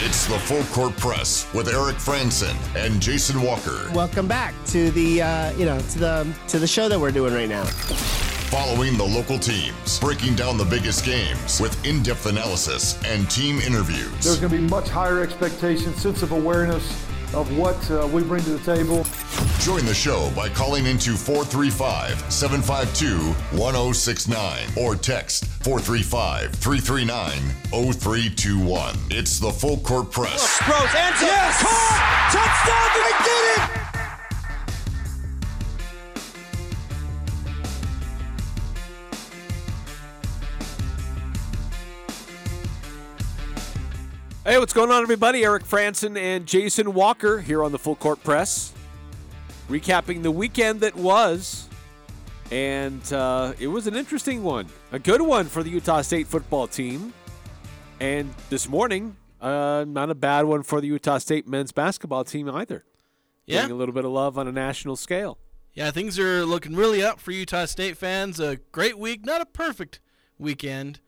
It's the Full Court Press with Eric Frandsen and Jason Walker. Welcome back to the uh, you know to the to the show that we're doing right now. Following the local teams, breaking down the biggest games with in-depth analysis and team interviews. There's going to be much higher expectations, sense of awareness of what uh, we bring to the table. Join the show by calling into 435 752 1069 or text 435 339 0321. It's the Full Court Press. Sproles, answer. Yes! Caught! Touchdown! They did it! Hey, what's going on, everybody? Eric Frandsen and Jason Walker here on the Full Court Press, recapping the weekend that was. And uh, it was an interesting one, a good one for the Utah State football team. And this morning, uh, not a bad one for the Utah State men's basketball team either. Yeah. Getting a little bit of love on a national scale. Yeah, things are looking really up for Utah State fans. A great week, not a perfect weekend.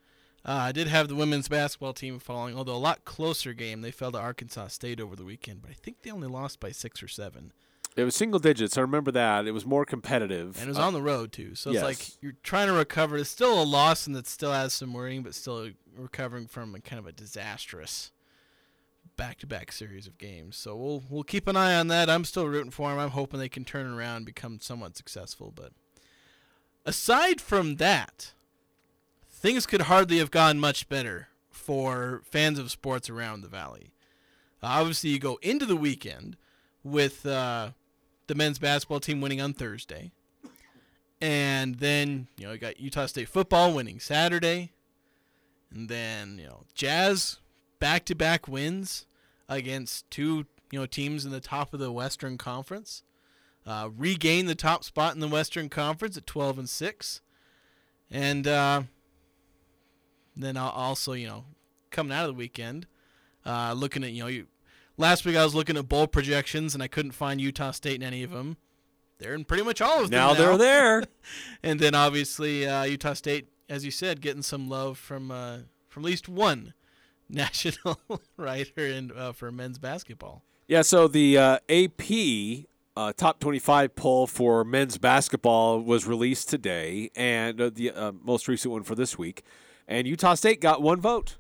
Uh, I did have the women's basketball team falling, although a lot closer game. They fell to Arkansas State over the weekend, but I think they only lost by six or seven. It was single digits. I remember that. It was more competitive. And it was Uh, on the road, too. So yes. it's like you're trying to recover. It's still a loss and it still has some worrying, but still recovering from a kind of a disastrous back to back series of games. So we'll we'll keep an eye on that. I'm still rooting for them. I'm hoping they can turn around and become somewhat successful. But aside from that, things could hardly have gone much better for fans of sports around the valley. Uh, obviously, you go into the weekend with uh, the men's basketball team winning on Thursday, and then you know you got Utah State football winning Saturday, and then you know Jazz back-to-back wins against two you know teams in the top of the Western Conference, uh, regain the top spot in the Western Conference at 12 and six, and uh, then also you know coming out of the weekend, uh, looking at you know you. Last week I was looking at bowl projections and I couldn't find Utah State in any of them. They're in pretty much all of them now now. they're there. and then obviously uh, Utah State, as you said, getting some love from uh, from at least one national writer in uh, for men's basketball. Yeah, so the uh, AP uh, top 25 poll for men's basketball was released today, and uh, the uh, most recent one for this week. And Utah State got one vote.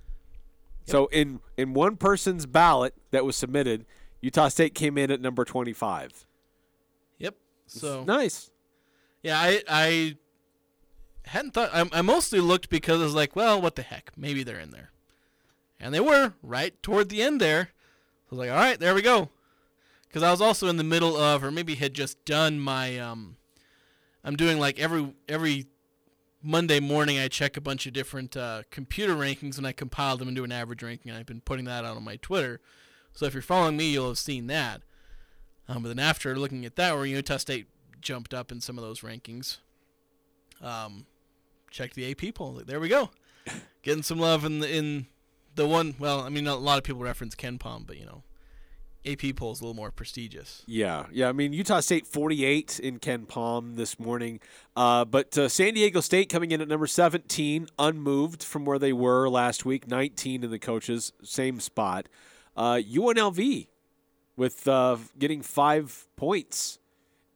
So in in one person's ballot that was submitted, Utah State came in at number 25. Yep. So Nice. yeah, I I hadn't thought. I, I mostly looked because I was like, well, what the heck? Maybe they're in there, and they were right toward the end there. I was like, all right, there we go. Because I was also in the middle of, or maybe had just done my um, I'm doing like every every Monday morning I check a bunch of different uh, computer rankings and I compile them into an average ranking. And I've been putting that out on my Twitter. So if you're following me, you'll have seen that. Um, but then after looking at that, where Utah State jumped up in some of those rankings, um, check the AP poll. There we go, getting some love in the in the one. Well, I mean, a lot of people reference KenPom, but you know, AP poll is a little more prestigious. Yeah, yeah. I mean, Utah State 48 in KenPom this morning, uh, but uh, San Diego State coming in at number 17, unmoved from where they were last week. 19 in the coaches, same spot. Uh, UNLV with uh, getting five points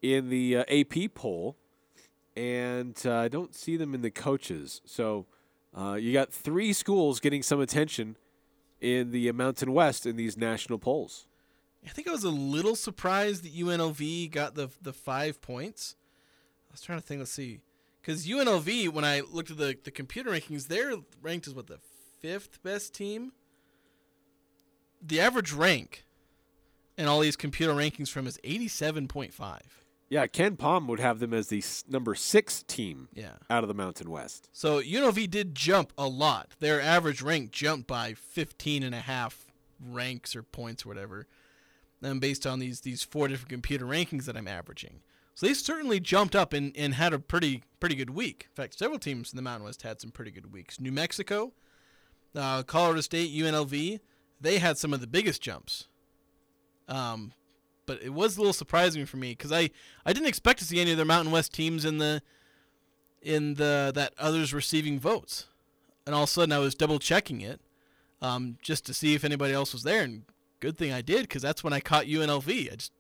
in the uh, AP poll, and uh, I don't see them in the coaches. So you got three schools getting some attention in the Mountain West in these national polls. I think I was a little surprised that UNLV got the the five points. I was trying to think. Let's see, because UNLV, when I looked at the the computer rankings, they're ranked as what the fifth best team. The average rank in all these computer rankings from is eighty seven point five. Yeah, KenPom would have them as the number six team Yeah. out of the Mountain West. So UNLV did jump a lot. Their average rank jumped by 15 and a half ranks or points or whatever. And based on these these four different computer rankings that I'm averaging. So they certainly jumped up and, and had a pretty pretty good week. In fact, several teams in the Mountain West had some pretty good weeks. New Mexico, uh, Colorado State, UNLV, they had some of the biggest jumps. Um, but it was a little surprising for me because I, I didn't expect to see any of their Mountain West teams in the in the that others receiving votes, and all of a sudden I was double checking it, um, just to see if anybody else was there. And good thing I did because that's when I caught UNLV. I just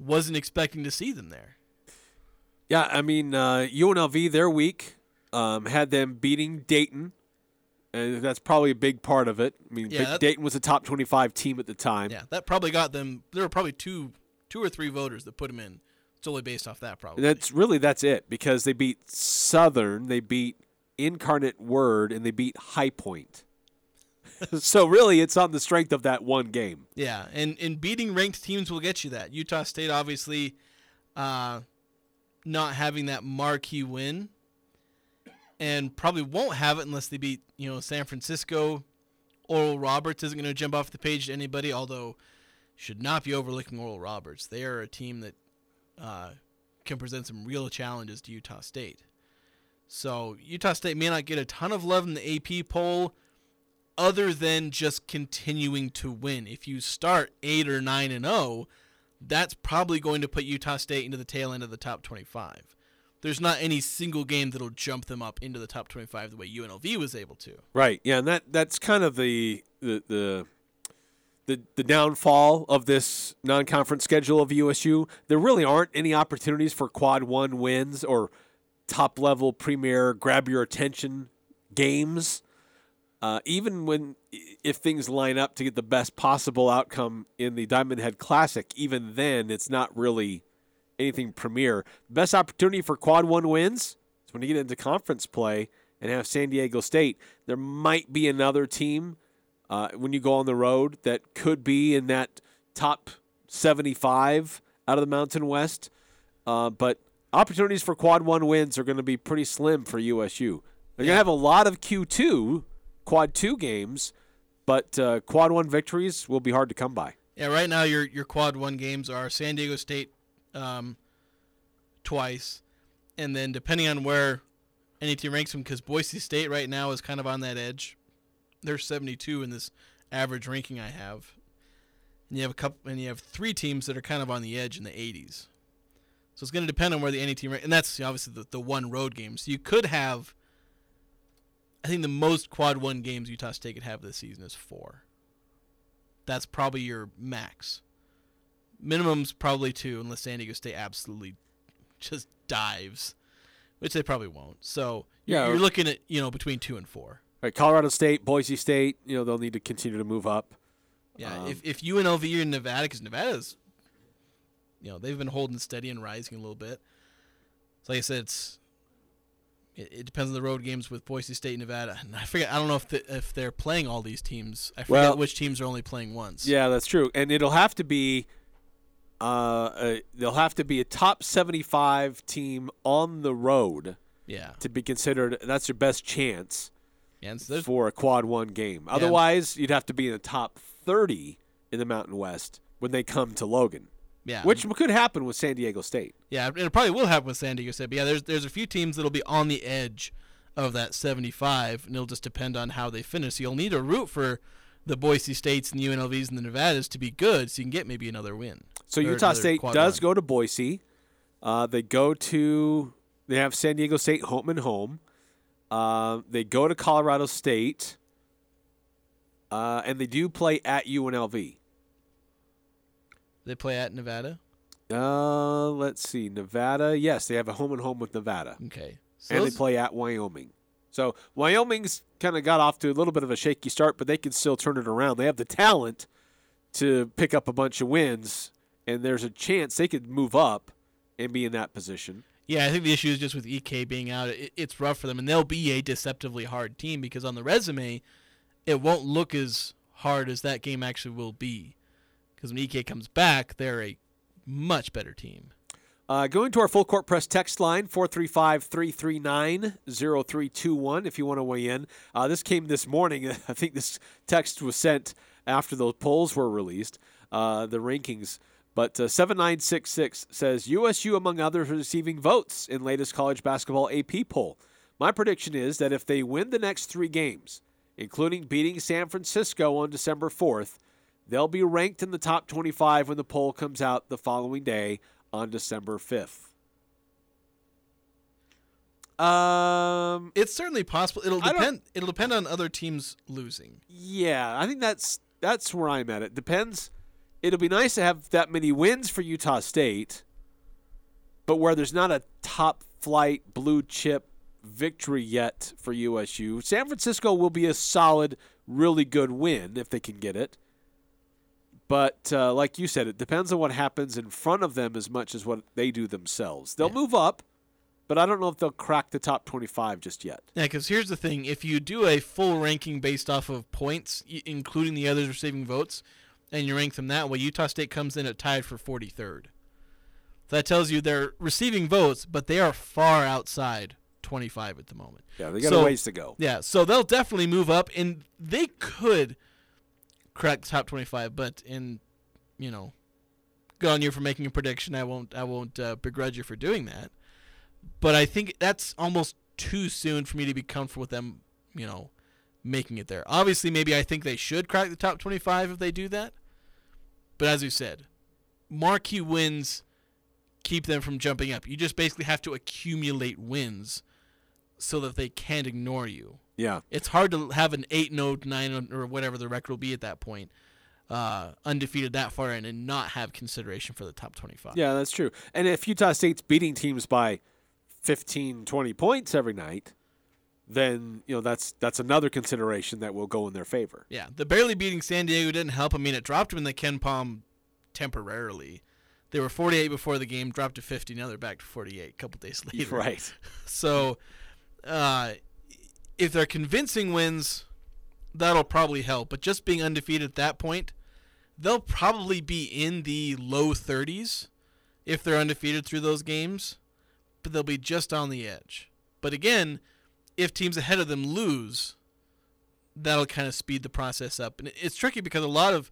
wasn't expecting to see them there. Yeah, I mean uh, UNLV their week um, had them beating Dayton, and that's probably a big part of it. I mean, Yeah, that- Dayton was a top twenty-five team at the time. Yeah, that probably got them. There were probably two, two or three voters that put them in solely based off that. Probably. And that's really that's it because they beat Southern, they beat Incarnate Word, and they beat High Point. so really, it's on the strength of that one game. Yeah, and and beating ranked teams will get you that. Utah State obviously uh, not having that marquee win, and probably won't have it unless they beat you know San Francisco. Oral Roberts isn't going to jump off the page to anybody, although should not be overlooking Oral Roberts. They are a team that uh, can present some real challenges to Utah State. So Utah State may not get a ton of love in the AP poll other than just continuing to win. If you start 8 or 9 and 0, that's probably going to put Utah State into the tail end of the top 25. There's not any single game that'll jump them up into the top 25 the way UNLV was able to. Right. Yeah, and that that's kind of the the the the, the downfall of this non-conference schedule of USU. There really aren't any opportunities for quad one wins or top level premier grab your attention games. Uh, even when if things line up to get the best possible outcome in the Diamond Head Classic, even then it's not really anything premier. Best opportunity for quad one wins is when you get into conference play and have San Diego State. There might be another team uh, when you go on the road that could be in that top 75 out of the Mountain West. Uh, but opportunities for quad one wins are going to be pretty slim for USU. They're going to have a lot of Q2, quad two games, but uh, quad one victories will be hard to come by. Yeah, right now your your quad one games are San Diego State um, twice, and then depending on where any team ranks them, because Boise State right now is kind of on that edge. They're 72 in this average ranking I have. And you have a couple, and you have three teams that are kind of on the edge in the 80s. So it's going to depend on where the any team, and that's obviously the, the one road game. So you could have, I think the most quad one games Utah State could have this season is four that's probably your max. Minimum's probably two, unless San Diego State absolutely just dives, which they probably won't. So Yeah, you're looking at you know between two and four. Right, Colorado State, Boise State, you know, they'll need to continue to move up. Yeah, Um, if if UNLV or Nevada, because Nevada's, you know, they've been holding steady and rising a little bit. So like I said, it's it, it depends on the road games with Boise State, Nevada. And I forget, I don't know if the, if they're playing all these teams. I forget Well- which teams are only playing once. Yeah, that's true, and it'll have to be. Uh, uh, they'll have to be a top seventy-five team on the road yeah, to be considered. That's your best chance yeah. So for a quad one game. Otherwise, you'd have to be in the top thirty in the Mountain West when they come to Logan, yeah, which could happen with San Diego State. Yeah, it probably will happen with San Diego State. But yeah, there's there's a few teams that'll be on the edge of that 75, and it'll just depend on how they finish. So you'll need to root for the Boise States and the UNLVs and the Nevadas to be good, so you can get maybe another win. So Utah State does one. go to Boise. Uh, they go to they have San Diego State home and home. Uh, they go to Colorado State, uh, and they do play at UNLV. They play at Nevada. Uh, let's see, Nevada. Yes, they have a home and home with Nevada, Okay, so and they play at Wyoming. So Wyoming's kind of got off to a little bit of a shaky start, but they can still turn it around. They have the talent to pick up a bunch of wins, and there's a chance they could move up and be in that position. Yeah, I think the issue is just with Ike being out. It, it's rough for them, and they'll be a deceptively hard team because on the resume, it won't look as hard as that game actually will be. Because when Ike comes back, they're a much better team. Uh, going to our full court press text line, 435 339 0321, if you want to weigh in. Uh, this came this morning. I think this text was sent after the polls were released, uh, the rankings. But uh, 7966 says USU, among others, receiving votes in latest college basketball AP poll. My prediction is that if they win the next three games, including beating San Francisco on December 4th, they'll be ranked in the top 25 when the poll comes out the following day on December 5th. Um, It's certainly possible. It'll depend. It'll depend on other teams losing. yeah, I think that's that's where I'm at. It depends. It'll be nice to have that many wins for Utah State, but where there's not a top flight blue chip victory yet for USU, San Francisco will be a solid, really good win if they can get it. But uh, like you said, it depends on what happens in front of them as much as what they do themselves. They'll move up, but I don't know if they'll crack the top 25 just yet. Yeah, because here's the thing: if you do a full ranking based off of points, including the others receiving votes, and you rank them that way, Utah State comes in at tied for 43rd. That tells you they're receiving votes, but they are far outside 25 at the moment. Yeah, they got So- a ways to go. Yeah, so they'll definitely move up, and they could crack top 25. But in, you know, good on you for making a prediction. I won't. I won't uh, begrudge you for doing that. But I think that's almost too soon for me to be comfortable with them. You know, making it there. Obviously, maybe I think they should crack the top 25 if they do that. But as you said, marquee wins keep them from jumping up. You just basically have to accumulate wins so that they can't ignore you. Yeah. It's hard to have an 8 0, 9 or whatever the record will be at that point, uh, undefeated that far in, and not have consideration for the top 25. Yeah, that's true. And if Utah State's beating teams by 15, 20 points every night, then you know that's that's another consideration that will go in their favor. Yeah, the barely beating San Diego didn't help. I mean, it dropped them in the KenPom temporarily. They were 48 before the game, dropped to 50. Now they're back to 48 a couple days later. Right. So, uh, if they're convincing wins, that'll probably help. But just being undefeated at that point, they'll probably be in the low 30s if they're undefeated through those games, but they'll be just on the edge. But again, if teams ahead of them lose, that'll kind of speed the process up. And it's tricky because a lot of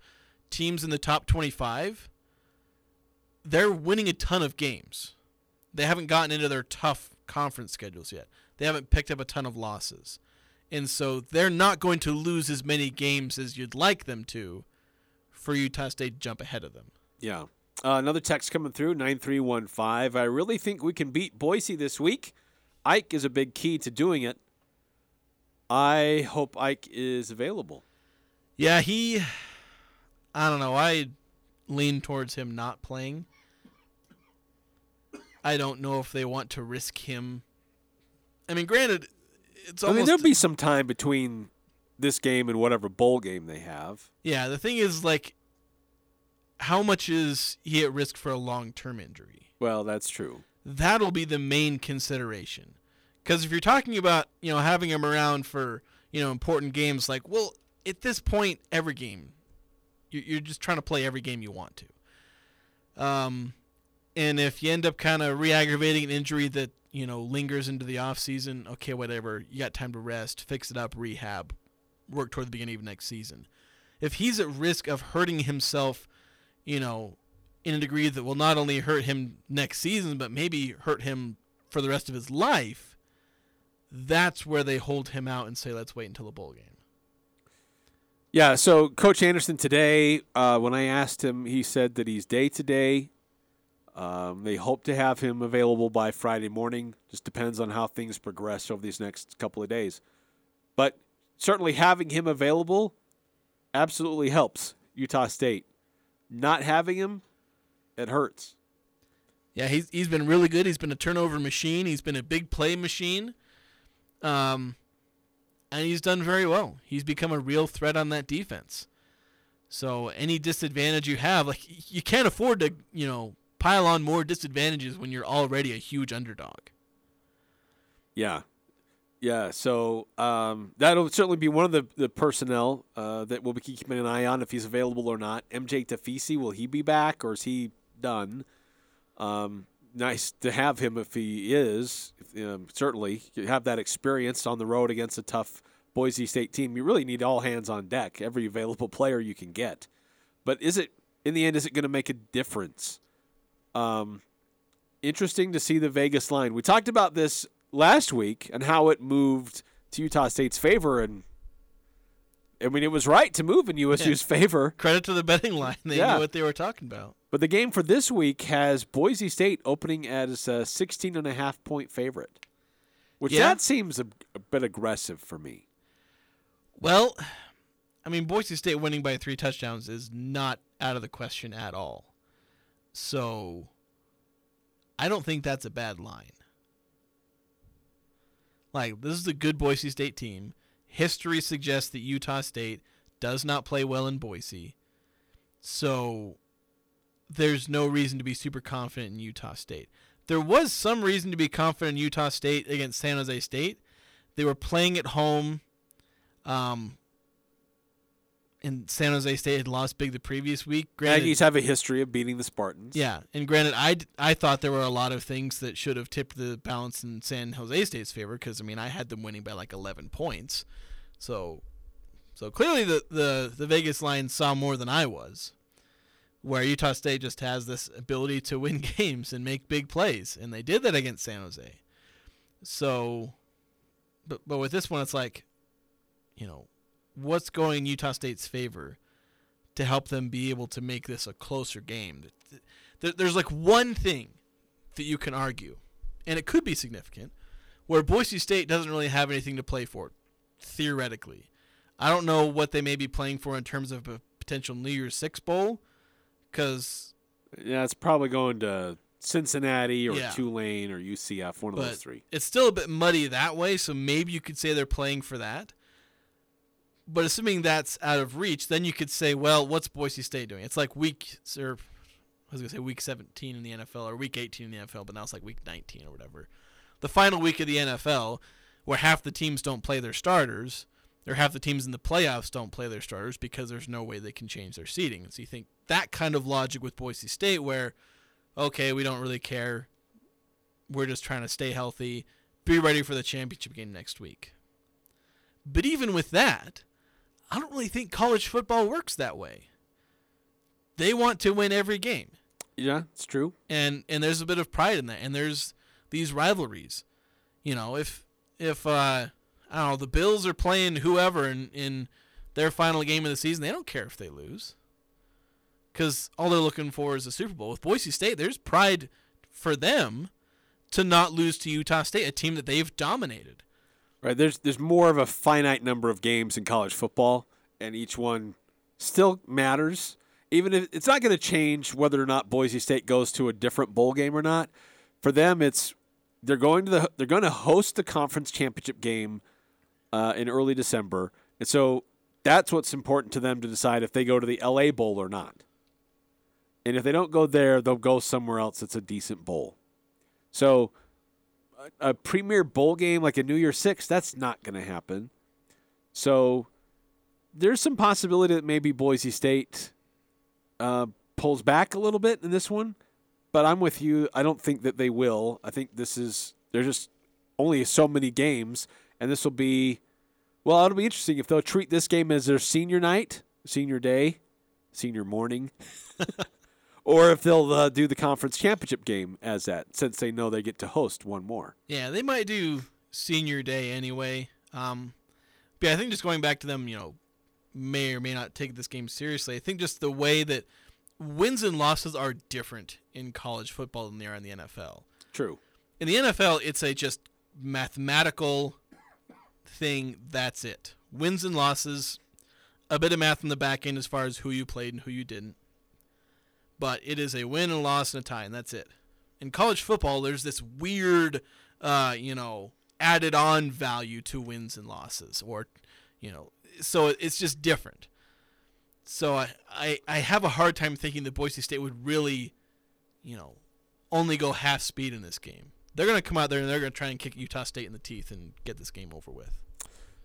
teams in the top 25, they're winning a ton of games. They haven't gotten into their tough conference schedules yet. They haven't picked up a ton of losses. And so they're not going to lose as many games as you'd like them to for Utah State to jump ahead of them. Yeah. Uh, another text coming through 9315. I really think we can beat Boise this week. Ike is a big key to doing it. I hope Ike is available. Yeah, he I don't know, I lean towards him not playing. I don't know if they want to risk him. I mean, granted, it's I mean, there'll be some time between this game and whatever bowl game they have. Yeah, the thing is like how much is he at risk for a long-term injury? Well, that's true. That'll be the main consideration. Cuz if you're talking about, you know, having him around for, you know, important games like, well, at this point every game you- you're just trying to play every game you want to. Um and if you end up kind of re-aggravating an injury that, you know, lingers into the off season, okay, whatever, you got time to rest, fix it up, rehab, work toward the beginning of next season. If he's at risk of hurting himself, you know, in a degree that will not only hurt him next season, but maybe hurt him for the rest of his life, that's where they hold him out and say, let's wait until the bowl game. Yeah, so Coach Anderson today, uh, when I asked him, he said that he's day to day. Um, they hope to have him available by Friday morning. Just depends on how things progress over these next couple of days. But certainly having him available absolutely helps Utah State. Not having him, it hurts. Yeah, he's he's been really good. He's been a turnover machine. He's been a big play machine. Um, and he's done very well. He's become a real threat on that defense. So any disadvantage you have, like you can't afford to, you know, pile on more disadvantages when you're already a huge underdog. Yeah. Yeah, so um, that'll certainly be one of the, the personnel uh, that we'll be keeping an eye on if he's available or not. MJ Tafisi, will he be back or is he done? Um, nice to have him if he is. Um, certainly, you have that experience on the road against a tough Boise State team. You really need all hands on deck, every available player you can get. But is it, in the end, is it going to make a difference? Um, interesting to see the Vegas line. We talked about this last week and how it moved to Utah State's favor, and I mean it was right to move in USU's favor. Credit to the betting line; they Yeah. knew what they were talking about. But the game for this week has Boise State opening as a 16 and a half point favorite. which Yeah. that seems a, a bit aggressive for me. Well, I mean, Boise State winning by three touchdowns is not out of the question at all. So, I don't think that's a bad line. Like, this is a good Boise State team. History suggests that Utah State does not play well in Boise. So, there's no reason to be super confident in Utah State. There was some reason to be confident in Utah State against San Jose State. They were playing at home. Um, and San Jose State had lost big the previous week. Granted, Aggies have a history of beating the Spartans. yeah, and granted, I, I thought there were a lot of things that should have tipped the balance in San Jose State's favor because I mean I had them winning by like 11 points, so so clearly the, the the Vegas line saw more than I was. Where Utah State just has this ability to win games and make big plays, and they did that against San Jose. So, but but with this one, it's like, you know, what's going in Utah State's favor to help them be able to make this a closer game. There's like one thing that you can argue, and it could be significant, where Boise State doesn't really have anything to play for, theoretically. I don't know what they may be playing for in terms of a potential New Year's Six bowl, because Yeah, it's probably going to Cincinnati or Yeah. Tulane or UCF, one of those three. it's still a bit muddy that way. So maybe you could say they're playing for that. But assuming that's out of reach, then you could say, well, what's Boise State doing? It's like week or I was gonna say week 17 in the NFL or week 18 in the NFL, but now it's like week 19 or whatever. The final week of the NFL, where half the teams don't play their starters, or half the teams in the playoffs don't play their starters because there's no way they can change their seating. And so you think that kind of logic with Boise State, where okay, we don't really care we're just trying to stay healthy, be ready for the championship game next week. But even with that, I don't really think college football works that way. They want to win every game. Yeah, it's true. And and there's a bit of pride in that. And there's these rivalries. You know, if if uh I don't know, the Bills are playing whoever in, in their final game of the season, they don't care if they lose. Cuz all they're looking for is a Super Bowl. With Boise State, there's pride for them to not lose to Utah State, a team that they've dominated. Right. There's there's more of a finite number of games in college football, and each one still matters. Even if it's not going to change whether or not Boise State goes to a different bowl game or not. For them, it's they're going to the they're going to host the conference championship game uh, in early December, and so that's what's important to them to decide if they go to the LA Bowl or not. And if they don't go there, they'll go somewhere else that's a decent bowl. So a premier bowl game like a New Year Six, that's not going to happen. So there's some possibility that maybe Boise State uh, pulls back a little bit in this one, but I'm with you. I don't think that they will. I think this is there's just only so many games, and this will be well. It'll be interesting if they'll treat this game as their senior night, senior day, senior morning. Or if they'll uh, do the conference championship game as that, since they know they get to host one more. Yeah, they might do senior day anyway. Um, but yeah, I think just going back to them, you know, may or may not take this game seriously. I think just the way that wins and losses are different in college football than they are in the NFL. True. In the NFL, it's a just mathematical thing. That's it. Wins and losses, a bit of math in the back end as far as who you played and who you didn't. But it is a win, a loss, and a tie, and that's it. In college football, there's this weird, uh, you know, added on value to wins and losses, or, you know, so it's just different. So I, I, I have a hard time thinking that Boise State would really, you know, only go half speed in this game. They're going to come out there and they're going to try and kick Utah State in the teeth and get this game over with.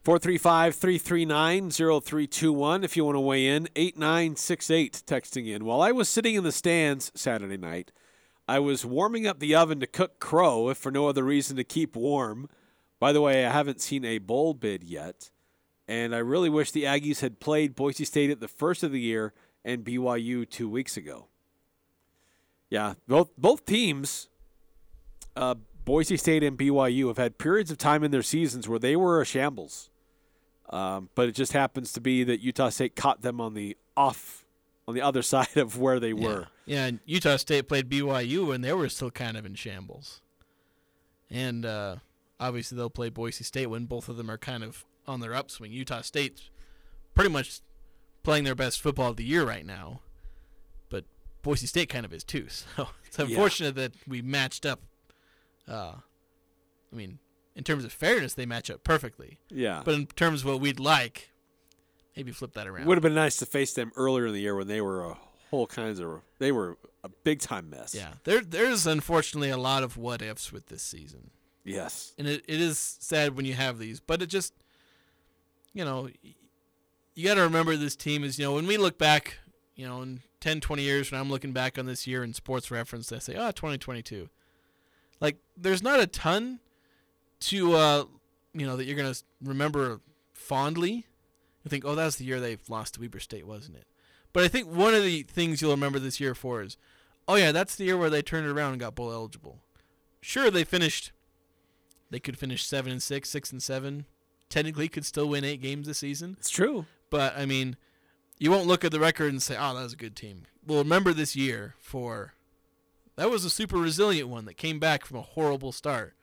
435 339 0321 if you want to weigh in. 8968 texting in. While I was sitting in the stands Saturday night, I was warming up the oven to cook crow, if for no other reason to keep warm. By the way, I haven't seen a bowl bid yet, and I really wish the Aggies had played Boise State at the first of the year and BYU two weeks ago. Yeah, both both teams, uh, Boise State and BYU, have had periods of time in their seasons where they were a shambles. Um, but it just happens to be that Utah State caught them on the off, on the other side of where they were. Yeah, and Utah State played BYU and they were still kind of in shambles. And uh, obviously they'll play Boise State when both of them are kind of on their upswing. Utah State's pretty much playing their best football of the year right now, but Boise State kind of is too. So it's unfortunate that we matched up. Uh, I mean, in terms of fairness, they match up perfectly. Yeah. But in terms of what we'd like, maybe flip that around. Would have been nice to face them earlier in the year when they were a whole kinds of they were a big time mess. yeah, there there's unfortunately a lot of what ifs with this season. Yes. and it, it is sad when you have these but it just you know you got to remember this team is you know when we look back you know in 10 20 years when i'm looking back on this year in sports reference i say ah, oh 2022 like there's not a ton to uh you know that you're going to remember fondly you think oh that was the year they lost to weber state wasn't it but i think one of the things you'll remember this year for is oh yeah that's the year where they turned it around and got bowl eligible sure they finished they could finish seven and six, six and seven. Technically, could still win eight games this season. It's true. But I mean, you won't look at the record and say, "Oh, that was a good team." Well, remember this year for that was a super resilient one that came back from a horrible start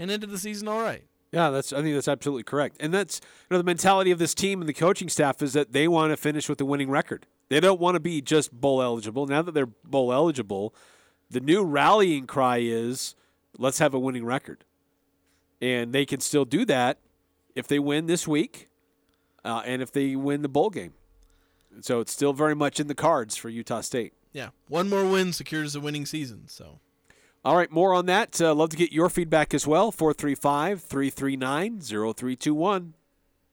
and ended the season all right. Yeah, that's. I think that's absolutely correct, and that's you know the mentality of this team and the coaching staff is that they want to finish with a winning record. They don't want to be just bowl eligible. Now that they're bowl eligible, the new rallying cry is let's have a winning record, and they can still do that if they win this week, uh, and if they win the bowl game. So it's still very much in the cards for Utah State. Yeah, one more win secures a winning season. So All right, more on that. Uh, love to get your feedback as well. 435 339 0321.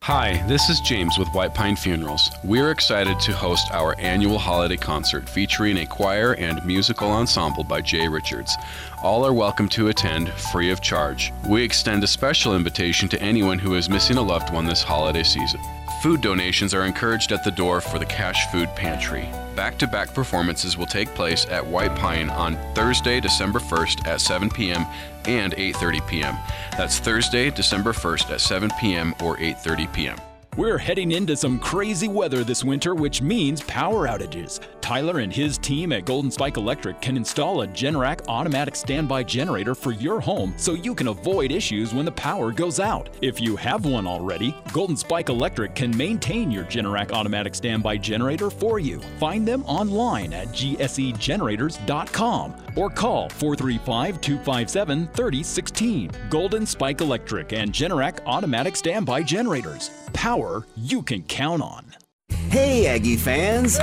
Hi, this is James with White Pine Funerals. We're excited to host our annual holiday concert featuring a choir and musical ensemble by Jay Richards. All are welcome to attend free of charge. We extend a special invitation to anyone who is missing a loved one this holiday season. Food donations are encouraged at the door for the Cache Food Pantry. Back to back performances will take place at White Pine on Thursday, December 1st at 7 p.m. and 8:30 p.m. That's Thursday, December 1st at 7 p.m. or 8:30 p.m. We're heading into some crazy weather this winter, which means power outages. Tyler and his team at Golden Spike Electric can install a Generac automatic standby generator for your home so you can avoid issues when the power goes out. If you have one already, Golden Spike Electric can maintain your Generac automatic standby generator for you. Find them online at gsegenerators.com or call 435 257 3016. Golden Spike Electric and Generac automatic standby generators. Power you can count on. Hey, Aggie fans!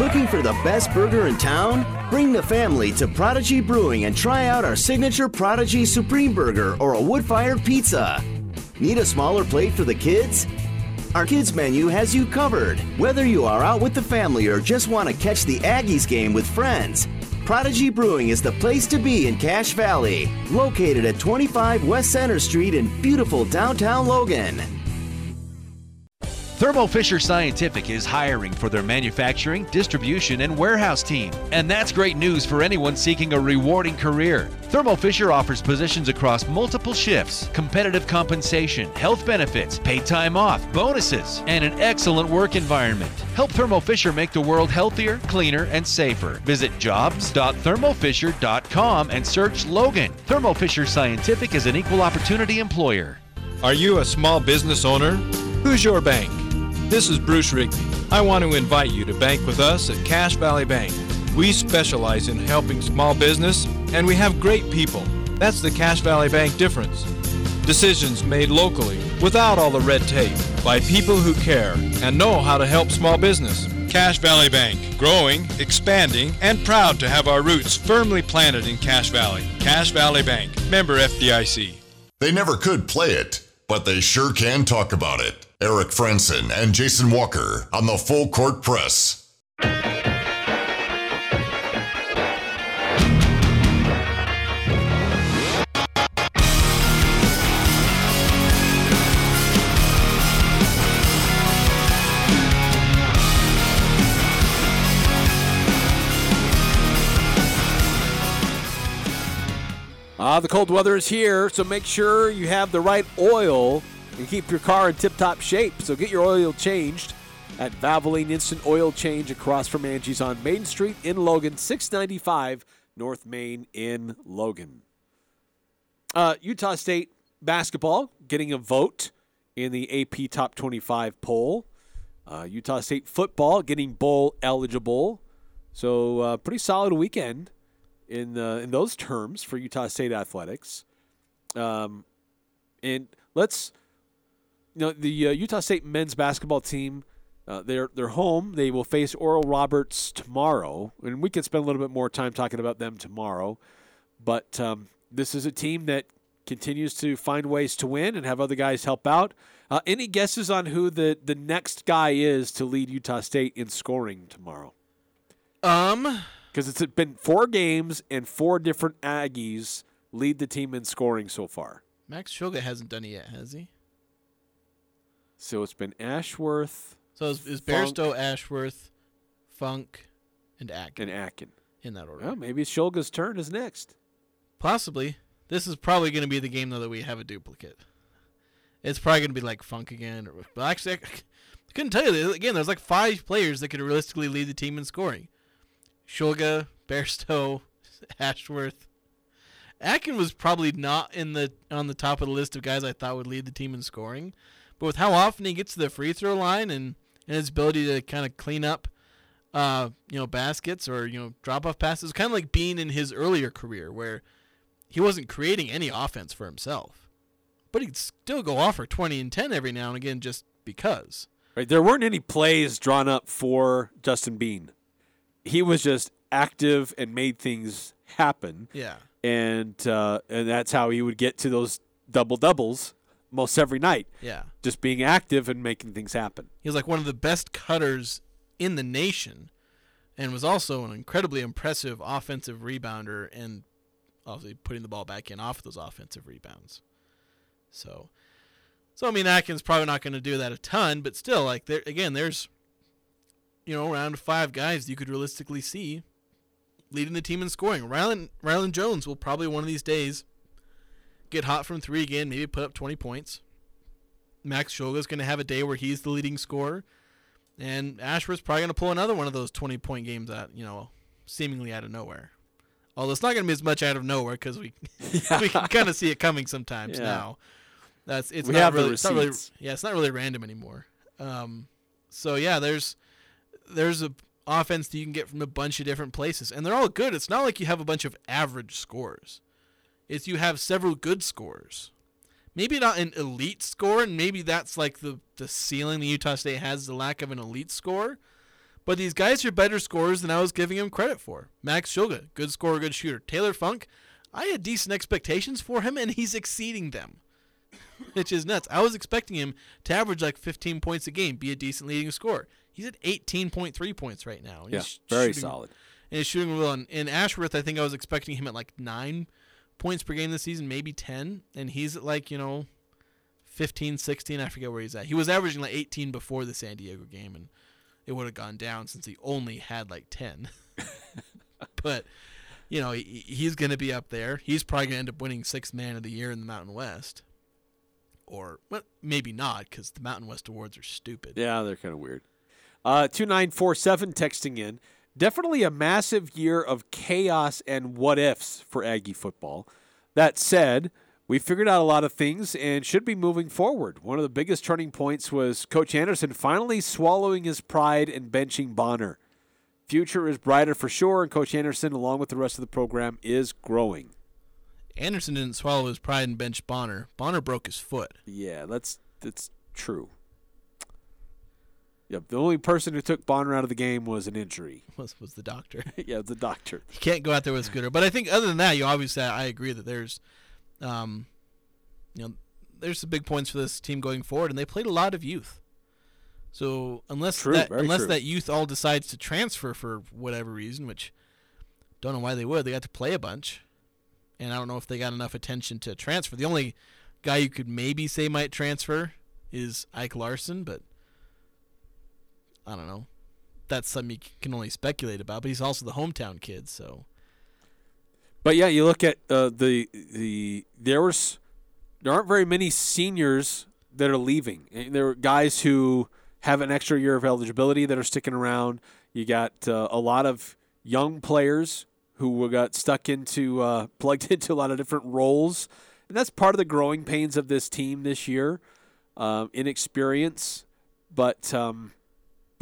Looking for the best burger in town? Bring the family to Prodigy Brewing and try out our signature Prodigy Supreme Burger or a wood fired pizza. Need a smaller plate for the kids? Our kids menu has you covered. Whether you are out with the family or just want to catch the Aggies game with friends, Prodigy Brewing is the place to be in Cache Valley, located at 25 West Center Street in beautiful downtown Logan. Thermo Fisher Scientific is hiring for their manufacturing, distribution, and warehouse team. And that's great news for anyone seeking a rewarding career. Thermo Fisher offers positions across multiple shifts, competitive compensation, health benefits, paid time off, bonuses, and an excellent work environment. Help Thermo Fisher make the world healthier, cleaner, and safer. Visit jobs.thermofisher.com and search Logan. Thermo Fisher Scientific is an equal opportunity employer. Are you a small business owner? Who's your bank? This is Bruce Rigby. I want to invite you to bank with us at Cache Valley Bank. We specialize in helping small business and we have great people. That's the Cache Valley Bank difference. Decisions made locally without all the red tape by people who care and know how to help small business. Cache Valley Bank, growing, expanding, and proud to have our roots firmly planted in Cache Valley. Cache Valley Bank, member FDIC. They never could play it, but they sure can talk about it. Eric Frandsen and Jason Walker on the Full Court Press. Ah, the cold weather is here, so make sure you have the right oil and keep your car in tip-top shape. So get your oil changed at Valvoline Instant Oil Change across from Angie's on Main Street in Logan, 695 North Main in Logan. Uh, Utah State basketball getting a vote in the AP Top 25 poll. Uh, Utah State football getting bowl eligible. So uh, pretty solid weekend in uh, in those terms for Utah State athletics. Um, and let's you know the uh, Utah State men's basketball team. Uh, they're they're home. They will face Oral Roberts tomorrow, and we could spend a little bit more time talking about them tomorrow. But um, this is a team that continues to find ways to win and have other guys help out. Uh, any guesses on who the the next guy is to lead Utah State in scoring tomorrow? Um, because it's been four games and four different Aggies lead the team in scoring so far. Max Shulga hasn't done it yet, has he? So it's been Ashworth. So is, is Bairstow, Ashworth, Funk, and Akin. And Akin. In that order. Well, maybe Shulga's turn is next. Possibly. This is probably going to be the game, though, that we have a duplicate. It's probably going to be like Funk again. Or, but actually, I couldn't tell you. Again, there's like five players that could realistically lead the team in scoring. Shulga, Bairstow, Ashworth. Akin was probably not in the on the top of the list of guys I thought would lead the team in scoring, but with how often he gets to the free throw line and, and his ability to kind of clean up, uh, you know, baskets or you know drop off passes, kind of like being in his earlier career where he wasn't creating any offense for himself, but he'd still go off for twenty and ten every now and again just because. Right, there weren't any plays drawn up for Justin Bean he was just active and made things happen. Yeah. And uh, and that's how he would get to those double doubles most every night. Yeah. Just being active and making things happen. He was like one of the best cutters in the nation and was also an incredibly impressive offensive rebounder and obviously putting the ball back in off those offensive rebounds. So so I mean Akin's probably not going to do that a ton, but still like there again there's you know, around five guys you could realistically see leading the team in scoring. Rylan, Rylan Jones will probably one of these days get hot from three again, maybe put up 20 points. Max Shulga is going to have a day where he's the leading scorer. And Ashworth's probably going to pull another one of those 20 point games out, you know, seemingly out of nowhere. Although it's not going to be as much out of nowhere because we yeah. we can kind of see it coming sometimes yeah. now. That's it's we not really, it's not really yeah it's not really random anymore. Um, so yeah, there's there's a offense that you can get from a bunch of different places, and they're all good. It's not like you have a bunch of average scores. It's you have several good scores. Maybe not an elite score, and maybe that's like the the ceiling the Utah State has the lack of an elite score. But these guys are better scorers than I was giving them credit for. Max Shulga, good scorer, good shooter. Taylor Funk, I had decent expectations for him, and he's exceeding them, which is nuts. I was expecting him to average like 15 points a game, be a decent leading scorer. He's at 18.3 points right now. Yeah, He's very shooting- solid. And he's shooting well. And Ashworth, I think I was expecting him at like nine points per game this season, maybe 10. And he's at like, you know, 15, 16. I forget where he's at. He was averaging like 18 before the San Diego game, and it would have gone down since he only had like 10. but, you know, he, he's going to be up there. He's probably going to end up winning sixth man of the year in the Mountain West. Or, well, maybe not, because the Mountain West awards are stupid. Yeah, they're kind of weird. Uh, 2947 texting in. Definitely a massive year of chaos and what ifs for Aggie football. That said, we figured out a lot of things and should be moving forward. One of the biggest turning points was Coach Anderson finally swallowing his pride and benching Bonner. Future is brighter for sure, and Coach Anderson, along with the rest of the program, is growing. Anderson didn't swallow his pride and bench Bonner. Bonner broke his foot. Yeah, that's that's true. Yep, the only person who took Bonner out of the game was an injury. Was was the doctor? yeah, the doctor. You can't go out there with a scooter. But I think other than that, you obviously I agree that there's, um, you know, there's some big points for this team going forward, and they played a lot of youth. So unless True, that unless true. that youth all decides to transfer for whatever reason, which don't know why they would, they got to play a bunch, and I don't know if they got enough attention to transfer. The only guy you could maybe say might transfer is Ike Larsen, but I don't know. That's something you can only speculate about. But he's also the hometown kid, so But yeah, you look at uh, the the there was there aren't very many seniors that are leaving. And There are guys who have an extra year of eligibility that are sticking around. You got uh, a lot of young players who got stuck into uh, plugged into a lot of different roles and that's part of the growing pains of this team this year, um, inexperience, but um,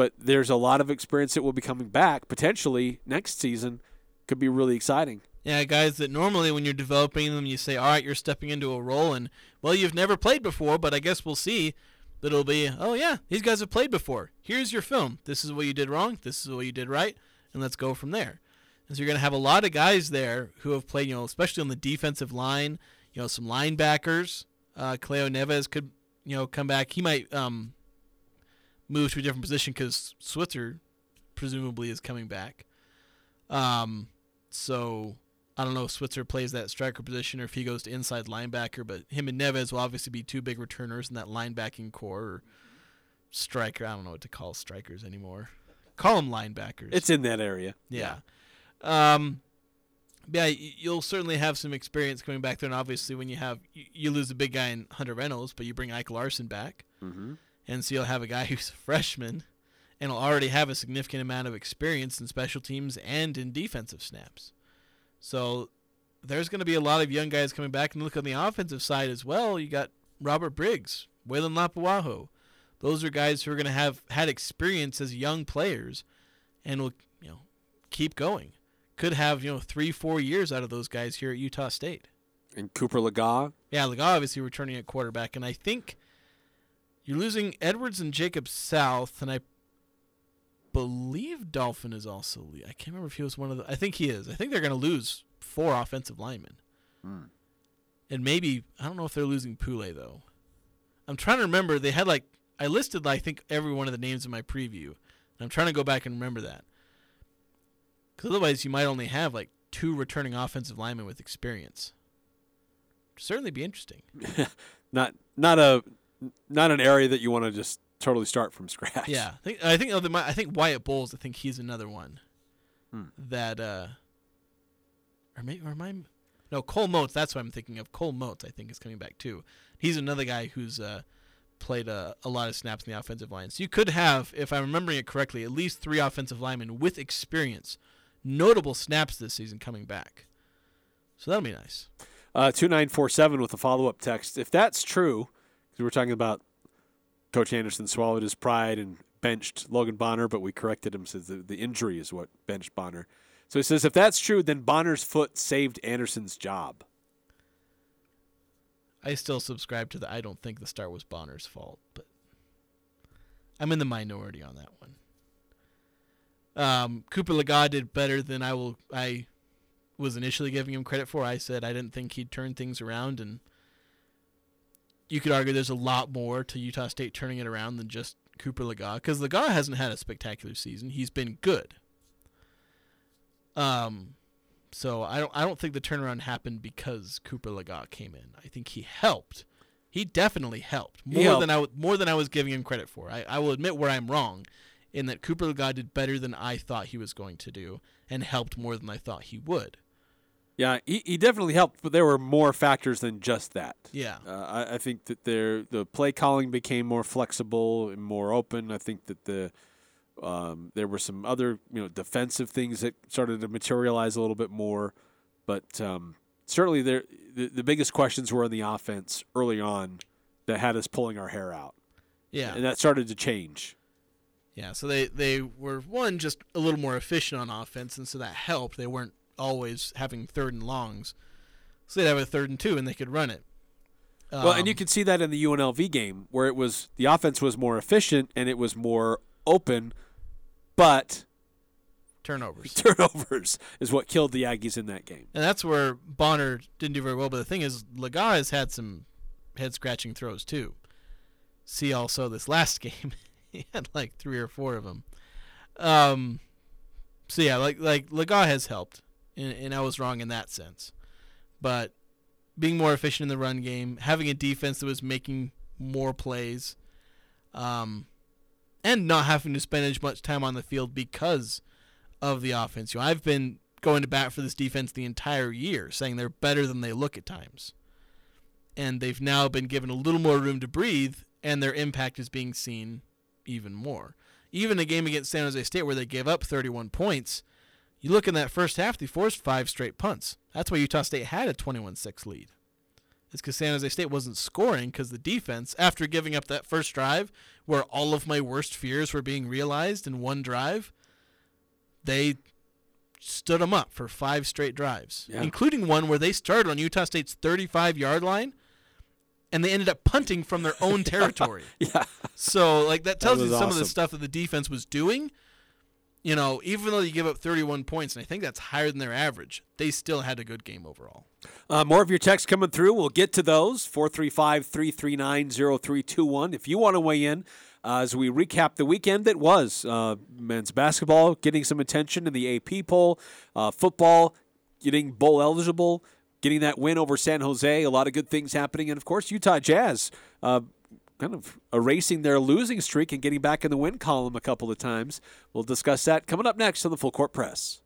but there's a lot of experience that will be coming back potentially next season. Could be really exciting. Yeah, guys that normally when you're developing them, you say, all right, you're stepping into a role, and well, you've never played before, but I guess we'll see that it'll be, oh yeah, these guys have played before. Here's your film. This is what you did wrong. This is what you did right, and let's go from there. And so you're going to have a lot of guys there who have played, you know, especially on the defensive line. You know, some linebackers. Uh, Cleo Neves could, you know, come back. He might um, move to a different position because Switzer presumably is coming back. Um, so I don't know if Switzer plays that striker position or if he goes to inside linebacker, but him and Neves will obviously be two big returners in that linebacking core or striker. I don't know what to call strikers anymore. Call them linebackers. It's in that area. Yeah. Um, yeah, you'll certainly have some experience coming back there, and obviously when you have you, lose a big guy in Hunter Reynolds, but you bring Ike Larsen back, mm-hmm. And so you'll have a guy who's a freshman, and will already have a significant amount of experience in special teams and in defensive snaps. So there's going to be a lot of young guys coming back. And look on the offensive side as well. You got Robert Briggs, Weylin Lapuaho. Those are guys who are going to have had experience as young players, and will you know keep going. Could have you know three, four years out of those guys here at Utah State. And Cooper Legas. Yeah, Legas obviously returning at quarterback, and I think you're losing Edwards and Jacob South, and I believe Dolphin is also. I can't remember if he was one of the. I think he is. I think they're going to lose four offensive linemen. Hmm. And maybe I don't know if they're losing Pule though. I'm trying to remember. They had like I listed I think every one of the names in my preview. And I'm trying to go back and remember that. Because otherwise, you might only have like two returning offensive linemen with experience. Certainly be interesting. not not a not an area that you want to just totally start from scratch. Yeah, I think I think, I think Wyatt Bowles. I think he's another one hmm. that, uh, or maybe or am I? No, Cole Moats. That's what I'm thinking of. Cole Moats, I think, is coming back too. He's another guy who's uh, played a, a lot of snaps in the offensive line. So you could have, if I'm remembering it correctly, at least three offensive linemen with experience, notable snaps this season coming back. So that'll be nice. Uh, 2947 with a follow up text. If that's true, because we're talking about Coach Anderson swallowed his pride and benched Logan Bonner, but we corrected him since the, the injury is what benched Bonner. So he says if that's true, then Bonner's foot saved Anderson's job. I still subscribe to the I don't think the start was Bonner's fault, but I'm in the minority on that one. Um, Cooper Legas did better than I will I was initially giving him credit for. I said I didn't think he'd turn things around and you could argue there's a lot more to Utah State turning it around than just Cooper Legas because Legas hasn't had a spectacular season. He's been good. Um, so I don't I don't think the turnaround happened because Cooper Legas came in. I think he helped. He definitely helped more helped. than I more than I was giving him credit for. I, I will admit where I'm wrong, in that Cooper Legas did better than I thought he was going to do and helped more than I thought he would. Yeah, he, he definitely helped, but there were more factors than just that. Yeah, uh, I, I think that there the play calling became more flexible and more open. I think that the um, there were some other you know defensive things that started to materialize a little bit more, but um, certainly there the, the biggest questions were in the offense early on that had us pulling our hair out. Yeah, and that started to change. Yeah, so they they were one just a little more efficient on offense, and so that helped. They weren't always having third and longs. So they'd have a third and two, and they could run it. Um, well, and you um, could see that in the UNLV game where it was the offense was more efficient and it was more open, but turnovers. Turnovers is what killed the Aggies in that game. And that's where Bonner didn't do very well. But the thing is, Legas has had some head scratching throws too. See also this last game, he had like three or four of them. Um, so yeah, like like Legas has helped and, and I was wrong in that sense. But being more efficient in the run game, having a defense that was making more plays, um, and not having to spend as much time on the field because of the offense. You know, I've been going to bat for this defense the entire year, saying they're better than they look at times. And they've now been given a little more room to breathe, and their impact is being seen even more. Even a game against San Jose State where they gave up 31 points, you look in that first half, they forced five straight punts. That's why Utah State had a 21 6 lead. It's because San Jose State wasn't scoring because the defense, after giving up that first drive, where all of my worst fears were being realized in one drive, they stood them up for five straight drives, Yeah. including one where they started on Utah State's 35 yard line and they ended up punting from their own territory. yeah. So, like, that That tells you was some of the stuff that the defense was doing. You know, even though you give up 31 points, and I think that's higher than their average, they still had a good game overall. Uh, more of your texts coming through. We'll get to those. 435 339 0321. If you want to weigh in uh, as we recap the weekend that was uh, men's basketball getting some attention in the AP poll, uh, football getting bowl eligible, getting that win over San Jose, a lot of good things happening. And of course, Utah Jazz. Kind of erasing their losing streak and getting back in the win column a couple of times. We'll discuss that coming up next on the Full Court Press.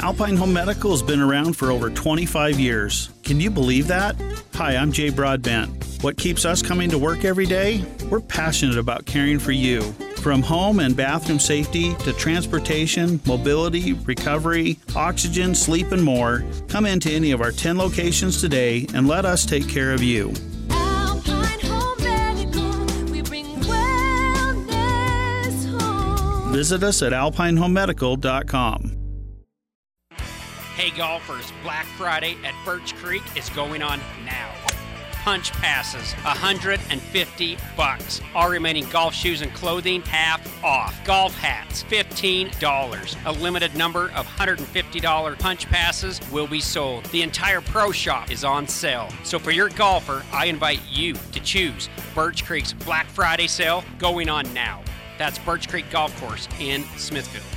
Alpine Home Medical has been around for over 25 years. Can you believe that? Hi, I'm Jay Broadbent. What keeps us coming to work every day? We're passionate about caring for you. From home and bathroom safety to transportation, mobility, recovery, oxygen, sleep, and more, come into any of our 10 locations today and let us take care of you. Visit us at alpinehomemedical.com. Hey golfers, Black Friday at Birch Creek is going on now. Punch passes, 150 bucks. All remaining golf shoes and clothing half off. Golf hats, $15. A limited number of $150 punch passes will be sold. The entire pro shop is on sale. So for your golfer, I invite you to choose Birch Creek's Black Friday sale going on now. That's Birch Creek Golf Course in Smithfield.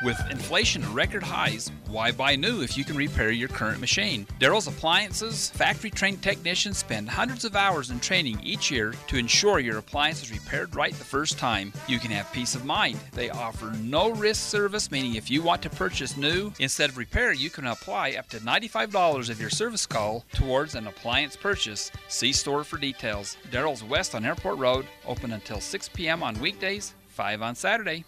With inflation at record highs, why buy new if you can repair your current machine? Daryl's Appliances factory trained technicians spend hundreds of hours in training each year to ensure your appliance is repaired right the first time. You can have peace of mind. They offer no risk service, meaning if you want to purchase new instead of repair, you can apply up to $95 of your service call towards an appliance purchase. See store for details. Daryl's West on Airport Road, open until 6 p.m. on weekdays, 5 on Saturday.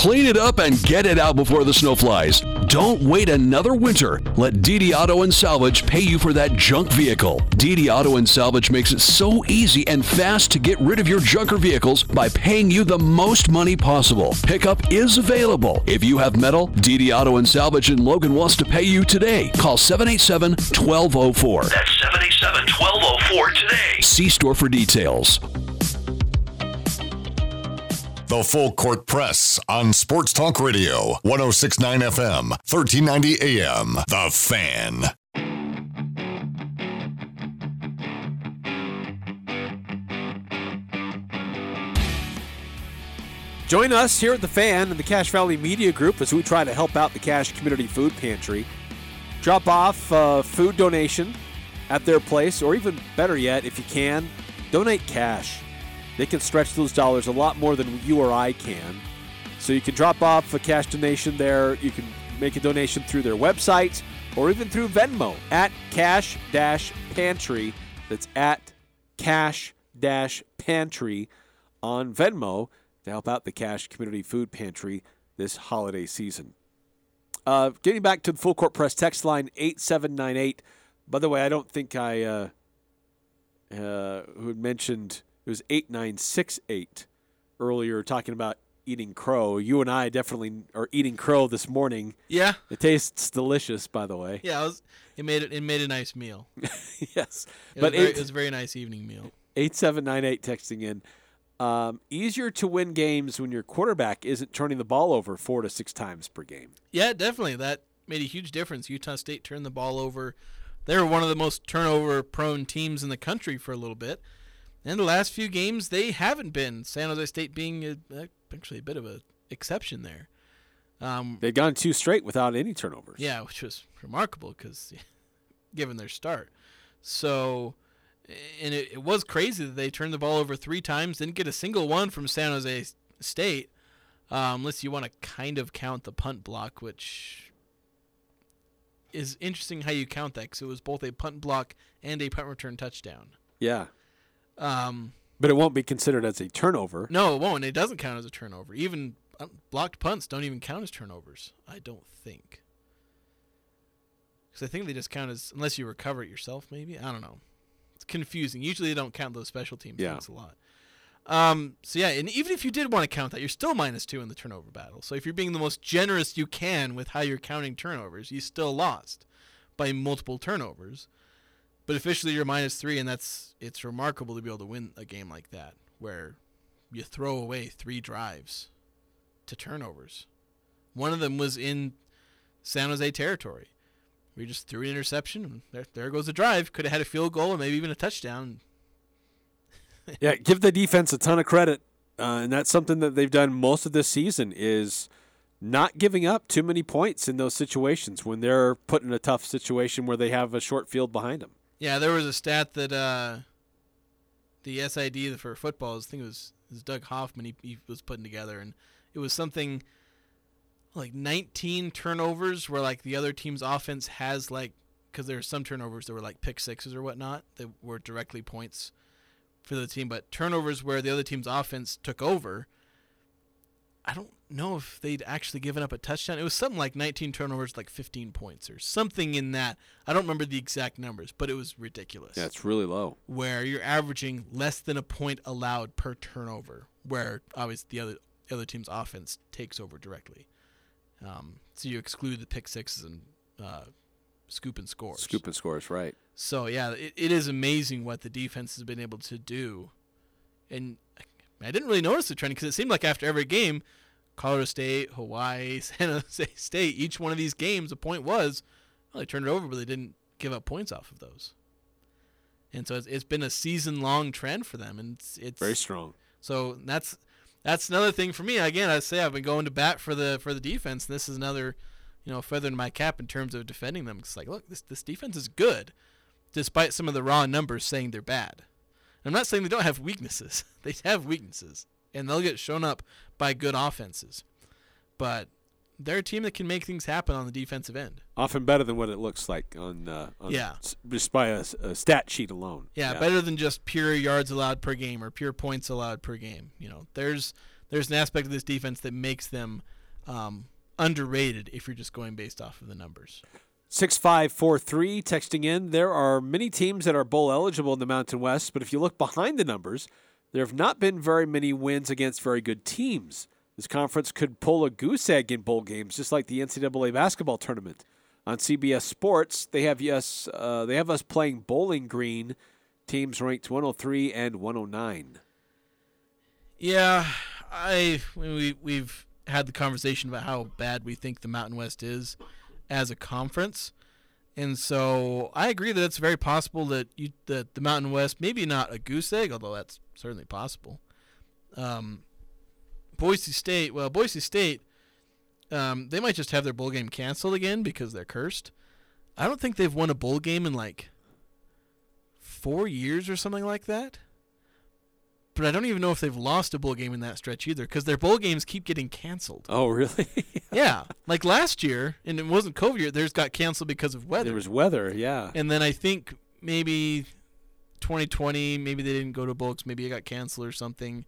Clean it up and get it out before the snow flies. Don't wait another winter. Let DD Auto and Salvage pay you for that junk vehicle. DD Auto and Salvage makes it so easy and fast to get rid of your junker vehicles by paying you the most money possible. Pickup is available. If you have metal, DD Auto and Salvage in Logan wants to pay you today. Call 787 1204. That's 787 1204 today. See store for details. The Full Court Press on Sports Talk Radio, 1069 FM, 1390 AM. The Fan. Join us here at the Fan and the Cache Valley Media Group as we try to help out the Cache Community Food Pantry. Drop off a food donation at their place, or even better yet, if you can, donate cash. They can stretch those dollars a lot more than you or I can. So you can drop off a cash donation there. You can make a donation through their website or even through Venmo at Cache Pantry. That's at Cache Pantry on Venmo to help out the Cache Community Food Pantry this holiday season. Uh, getting back to the full court press text line 8798. By the way, I don't think I uh, uh, who mentioned it was 8968 earlier talking about eating crow. You and I definitely are eating crow this morning. Yeah. It tastes delicious, by the way. Yeah, it, was, it made it. It made a nice meal. yes, It but was, very, it was a very nice evening meal. 8798 texting in. Um, easier to win games when your quarterback isn't turning the ball over four to six times per game. Yeah, definitely. That made a huge difference. Utah State turned the ball over. They were one of the most turnover prone teams in the country for a little bit. And the last few games, they haven't been. San Jose State being a, a- actually a bit of an exception there. Um, They'd gone two straight without any turnovers. yeah, which was remarkable because given their start. So, and it, it was crazy that they turned the ball over three times, didn't get a single one from San Jose State, um, unless you want to kind of count the punt block, which is interesting how you count that because it was both a punt block and a punt return touchdown. Yeah. Um, But it won't be considered as a turnover. no, it won't. It doesn't count as a turnover. Even uh, blocked punts don't even count as turnovers. I don't think. Because I think they just count as unless you recover it yourself. Maybe I don't know. It's confusing. Usually they don't count those special teams Yeah. things a lot. Um, so yeah, and even if you did want to count that, you're still minus two in the turnover battle. So if you're being the most generous you can with how you're counting turnovers, you still lost by multiple turnovers. But officially you're minus three, and that's it's remarkable to be able to win a game like that, where you throw away three drives to turnovers. One of them was in San Jose territory. We just threw an interception, and there, there goes the drive. Could have had a field goal or maybe even a touchdown. yeah, give the defense a ton of credit, uh, and that's something that they've done most of this season is not giving up too many points in those situations when they're put in a tough situation where they have a short field behind them. Yeah, there was a stat that uh, the SID for football, I think it was, it was Doug Hoffman, he, he was putting together, and it was something like 19 turnovers where like the other team's offense has like because there are some turnovers that were like pick sixes or whatnot that were directly points for the team, but turnovers where the other team's offense took over. I don't know if they'd actually given up a touchdown. It was something like 19 turnovers, like 15 points or something in that. I don't remember the exact numbers, but it was ridiculous. Yeah, it's really low. Where you're averaging less than a point allowed per turnover, where obviously the other the other team's offense takes over directly. Um, so you exclude the pick sixes and uh, scoop and scores. Scoop and scores, right? So yeah, it, it is amazing what the defense has been able to do, and I didn't really notice the trend because it seemed like after every game, Colorado State, Hawaii, San Jose State, each one of these games, the point was, well, they turned it over, but they didn't give up points off of those. And so it's, it's been a season-long trend for them, and it's, it's Very strong. So that's that's another thing for me. Again, I say I've been going to bat for the for the defense. And this is another, you know, feather in my cap in terms of defending them. It's like, look, this this defense is good, despite some of the raw numbers saying they're bad. I'm not saying they don't have weaknesses. they have weaknesses, and they'll get shown up by good offenses. But they're a team that can make things happen on the defensive end. Often better than what it looks like on, uh, on Yeah. just by a, a stat sheet alone. Yeah, better than just pure yards allowed per game or pure points allowed per game. You know, there's there's an aspect of this defense that makes them um, underrated if you're just going based off of the numbers. 6543 texting in. There are many teams that are bowl eligible in the Mountain West, but if you look behind the numbers, there have not been very many wins against very good teams. This conference could pull a goose egg in bowl games, just like the NCAA basketball tournament. On CBS Sports, they have us, uh, they have us playing Bowling Green, teams ranked 103 and 109. Yeah, I we we've had the conversation about how bad we think the Mountain West is as a conference. And so I agree that it's very possible that you that the Mountain West maybe not a goose egg, although that's certainly possible. Um, Boise State, well, Boise State, um, they might just have their bowl game canceled again because they're cursed. I don't think they've won a bowl game in like four years or something like that. But I don't even know if they've lost a bowl game in that stretch either because their bowl games keep getting canceled. Oh, really? yeah, like last year, and it wasn't COVID year. Theirs got canceled because of weather. There was weather, yeah. And then I think maybe 2020, maybe they didn't go to books. Maybe it got canceled or something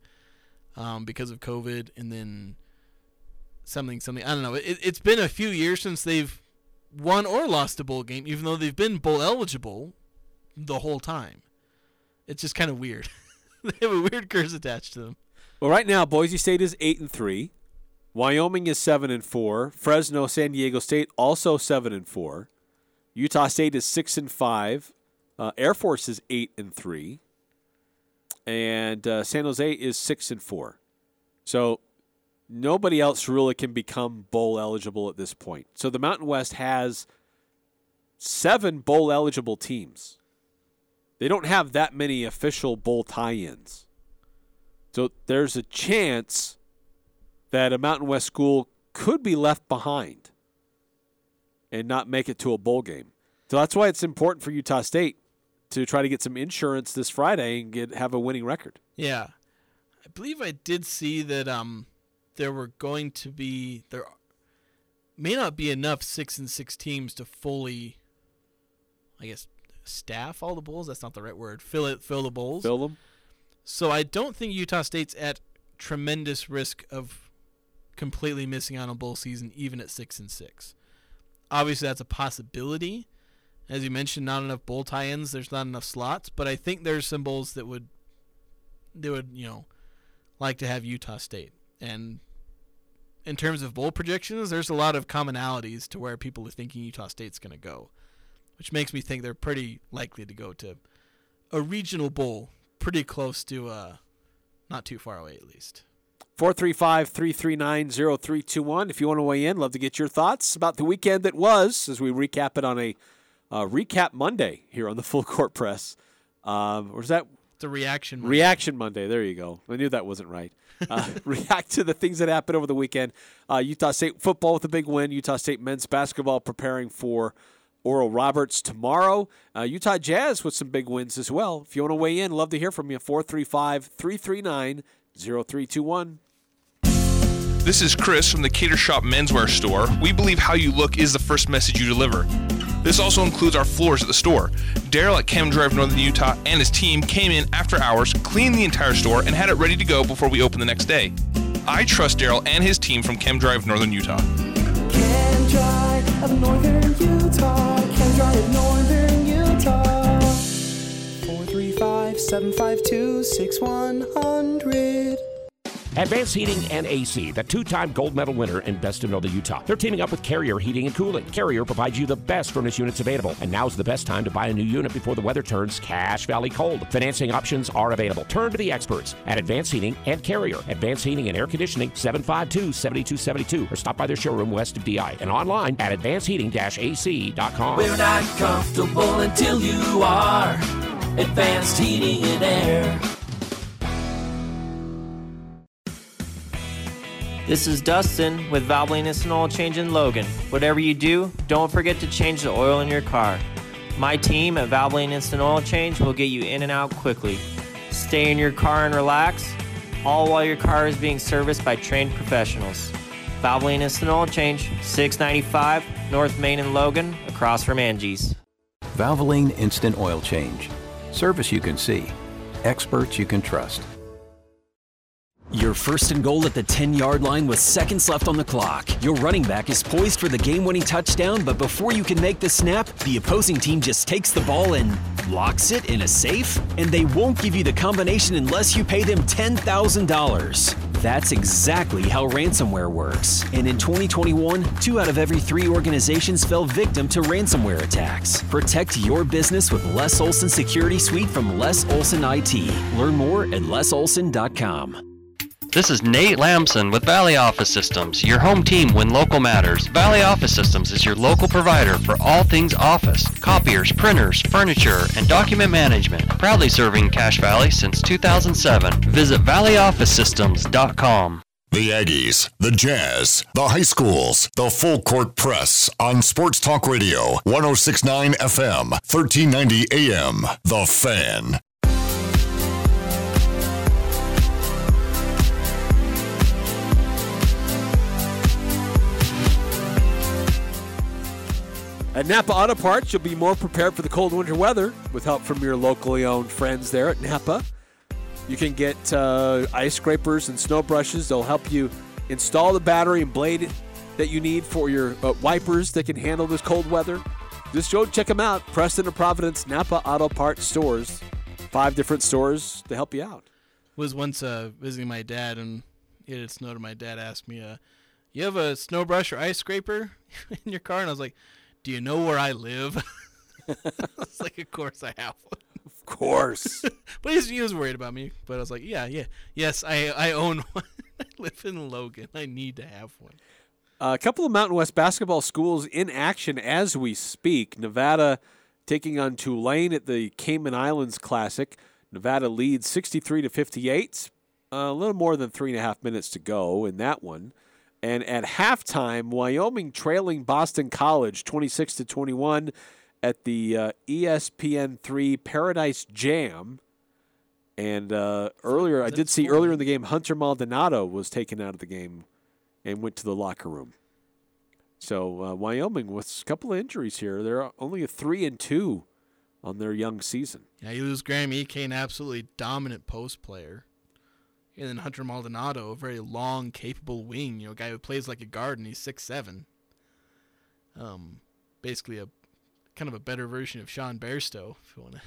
um, because of COVID. And then something, something. I don't know. It, it's been a few years since they've won or lost a bowl game, even though they've been bowl eligible the whole time. It's just kind of weird. they have a weird curse attached to them. Well, right now Boise State is eight and three, Wyoming is seven and four, Fresno, San Diego State also seven and four, Utah State is six and five, uh, Air Force is eight and three, and uh, San Jose is six and four. So nobody else really can become bowl eligible at this point. So the Mountain West has seven bowl eligible teams. They don't have that many official bowl tie-ins. So there's a chance that a Mountain West school could be left behind and not make it to a bowl game. So that's why it's important for Utah State to try to get some insurance this Friday and get have a winning record. Yeah, I believe I did see that um there were going to be there may not be enough six and six teams to fully, I guess, staff all the bowls. That's not the right word. Fill it, fill the bowls. Fill them. So I don't think Utah State's at tremendous risk of completely missing out on bowl season, even at six and six. Obviously, that's a possibility, As you mentioned, not enough bowl tie-ins. There's not enough slots, but I think there's some bowls that would, they would you know, like to have Utah State. And in terms of bowl projections, there's a lot of commonalities to where people are thinking Utah State's going to go, which makes me think they're pretty likely to go to a regional bowl, pretty close to, uh, not too far away at least. 435 339 0321. If you want to weigh in, love to get your thoughts about the weekend that was as we recap it on a uh, recap Monday here on the Full Court Press. Um, or is that? The reaction Monday. Reaction Monday. There you go. I knew that wasn't right. Uh, react to the things that happened over the weekend. Uh, Utah State football with a big win. Utah State men's basketball preparing for Oral Roberts tomorrow. Uh, Utah Jazz with some big wins as well. If you want to weigh in, love to hear from you. 435 339 0321. This is Chris from the Cater Shop Menswear Store. We believe how you look is the first message you deliver. This also includes our floors at the store. Daryl at Chem-Dry Northern Utah and his team came in after hours, cleaned the entire store, and had it ready to go before we opened the next day. I trust Daryl and his team from Chem-Dry Northern Utah. 752 6100. Advanced Heating and AC, the two time gold medal winner in best of Northern Utah. They're teaming up with Carrier Heating and Cooling. Carrier provides you the best furnace units available, and now's the best time to buy a new unit before the weather turns Cache Valley cold. Financing options are available. Turn to the experts at Advanced Heating and Carrier. Advanced Heating and Air Conditioning, 752 7272, or stop by their showroom west of DI and online at advancedheating AC.com. We're not comfortable until you are. Advanced heating and air. This is Dustin with Valvoline Instant Oil Change in Logan. Whatever you do, don't forget to change the oil in your car. My team at Valvoline Instant Oil Change will get you in and out quickly. Stay in your car and relax, all while your car is being serviced by trained professionals. Valvoline Instant Oil Change, 695 North Main and Logan, across from Angie's. Valvoline Instant Oil Change. Service you can see. Experts you can trust. You're first and goal at the 10 yard line with seconds left on the clock. Your running back is poised for the game winning touchdown, but before you can make the snap, the opposing team just takes the ball and locks it in a safe, and they won't give you the combination unless you pay them $10,000. That's exactly how ransomware works. And in 2021, two out of every three organizations fell victim to ransomware attacks. Protect your business with Les Olson Security Suite from Les Olson IT. Learn more at lesolson.com. This is Nate Lamson with Valley Office Systems, your home team when local matters. Valley Office Systems is your local provider for all things office, copiers, printers, furniture, and document management. Proudly serving Cache Valley since 2007. Visit valleyofficesystems.com. The Aggies, the Jazz, the high schools, the full court press on Sports Talk Radio, 1069 FM, 1390 AM. The Fan. At Napa Auto Parts, you'll be more prepared for the cold winter weather with help from your locally owned friends there at Napa. You can get uh, ice scrapers and snow brushes. They'll help you install the battery and blade that you need for your uh, wipers that can handle this cold weather. Just go check them out. Preston and Providence Napa Auto Parts stores. Five different stores to help you out. Was once uh, visiting my dad and it had snowed, and my dad asked me, uh, "You have a snow brush or ice scraper in your car?" And I was like, "Do you know where I live?" It's like, "Of course I have one." Of course. but he was, he was worried about me. But I was like, "Yeah, yeah, yes, I I own one. I live in Logan. I need to have one." A couple of Mountain West basketball schools in action as we speak. Nevada taking on Tulane at the Cayman Islands Classic. Nevada leads 63 to 58. A little more than three and a half minutes to go in that one. And at halftime, Wyoming trailing Boston College 26 to 21 at the uh, ESPN 3 Paradise Jam. And uh, earlier, I did see earlier in the game, Hunter Maldonado was taken out of the game and went to the locker room. So uh, Wyoming with a couple of injuries here. They're only a three and two on their young season. Yeah, you lose Graham Ike, an absolutely dominant post player. And then Hunter Maldonado, a very long, capable wing, you know, a guy who plays like a guard and he's six seven. Um, basically a kind of a better version of Sean Bairstow. If you want to,